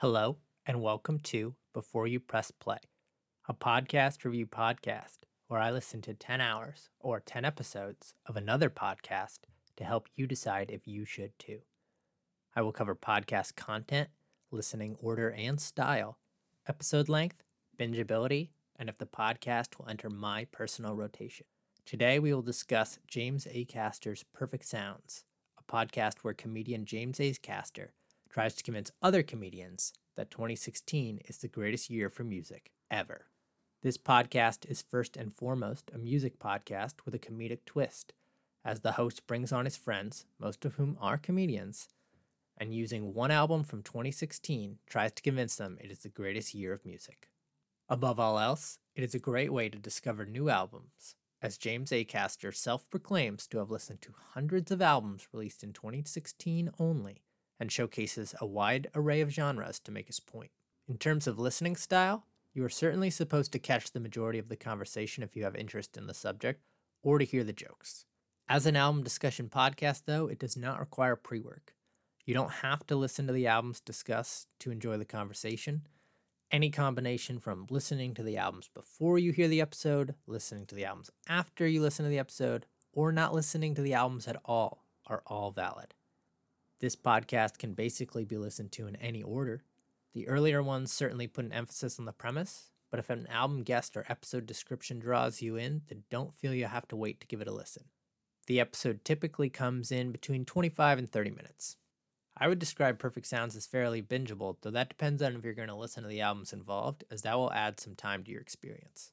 Hello, and welcome to Before You Press Play, a podcast review podcast where I listen to 10 hours or 10 episodes of another podcast to help you decide if you should too. I will cover podcast content, listening order and style, episode length, bingeability, and if the podcast will enter my personal rotation. Today we will discuss James Acaster's Perfect Sounds, a podcast where comedian James Acaster tries to convince other comedians that 2016 is the greatest year for music ever. This podcast is first and foremost a music podcast with a comedic twist, as the host brings on his friends, most of whom are comedians, and using one album from 2016 tries to convince them it is the greatest year of music. Above all else, it is a great way to discover new albums, as James Acaster self proclaims to have listened to hundreds of albums released in 2016 only and showcases a wide array of genres to make his point. In terms of listening style, you are certainly supposed to catch the majority of the conversation if you have interest in the subject, or to hear the jokes. As an album discussion podcast, though, it does not require pre work. You don't have to listen to the albums discussed to enjoy the conversation. Any combination from listening to the albums before you hear the episode, listening to the albums after you listen to the episode, or not listening to the albums at all are all valid. This podcast can basically be listened to in any order. The earlier ones certainly put an emphasis on the premise, but if an album guest or episode description draws you in, then don't feel you have to wait to give it a listen. The episode typically comes in between 25 and 30 minutes. I would describe Perfect Sounds as fairly bingeable, though that depends on if you're going to listen to the albums involved, as that will add some time to your experience.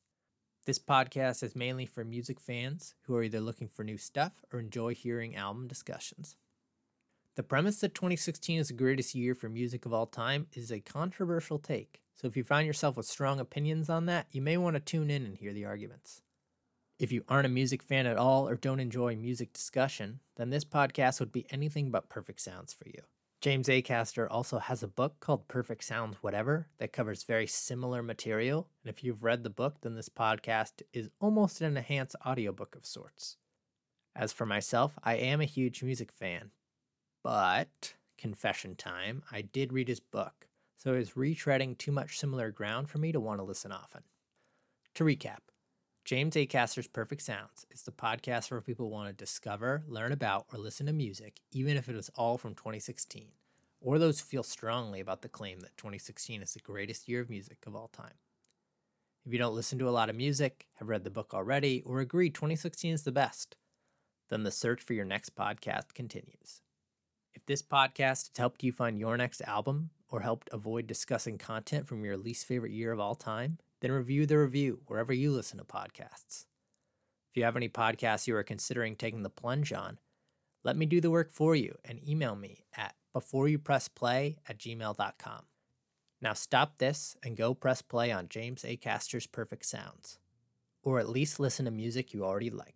This podcast is mainly for music fans who are either looking for new stuff or enjoy hearing album discussions. The premise that 2016 is the greatest year for music of all time is a controversial take, so if you find yourself with strong opinions on that, you may want to tune in and hear the arguments. If you aren't a music fan at all or don't enjoy music discussion, then this podcast would be anything but perfect sounds for you. James Acaster also has a book called Perfect Sounds Whatever that covers very similar material, and if you've read the book, then this podcast is almost an enhanced audiobook of sorts. As for myself, I am a huge music fan, but, confession time, I did read his book, so it was retreading too much similar ground for me to want to listen often. To recap, James Acaster's Perfect Sounds is the podcast for people who want to discover, learn about, or listen to music, even if it is all from 2016, or those who feel strongly about the claim that 2016 is the greatest year of music of all time. If you don't listen to a lot of music, have read the book already, or agree 2016 is the best, then the search for your next podcast continues. This podcast has helped you find your next album or helped avoid discussing content from your least favorite year of all time, then review the review wherever you listen to podcasts. If you have any podcasts you are considering taking the plunge on, let me do the work for you and email me at beforeyoupressplay at gmail.com. Now stop this and go press play on James Acaster's Perfect Sounds, or at least listen to music you already like.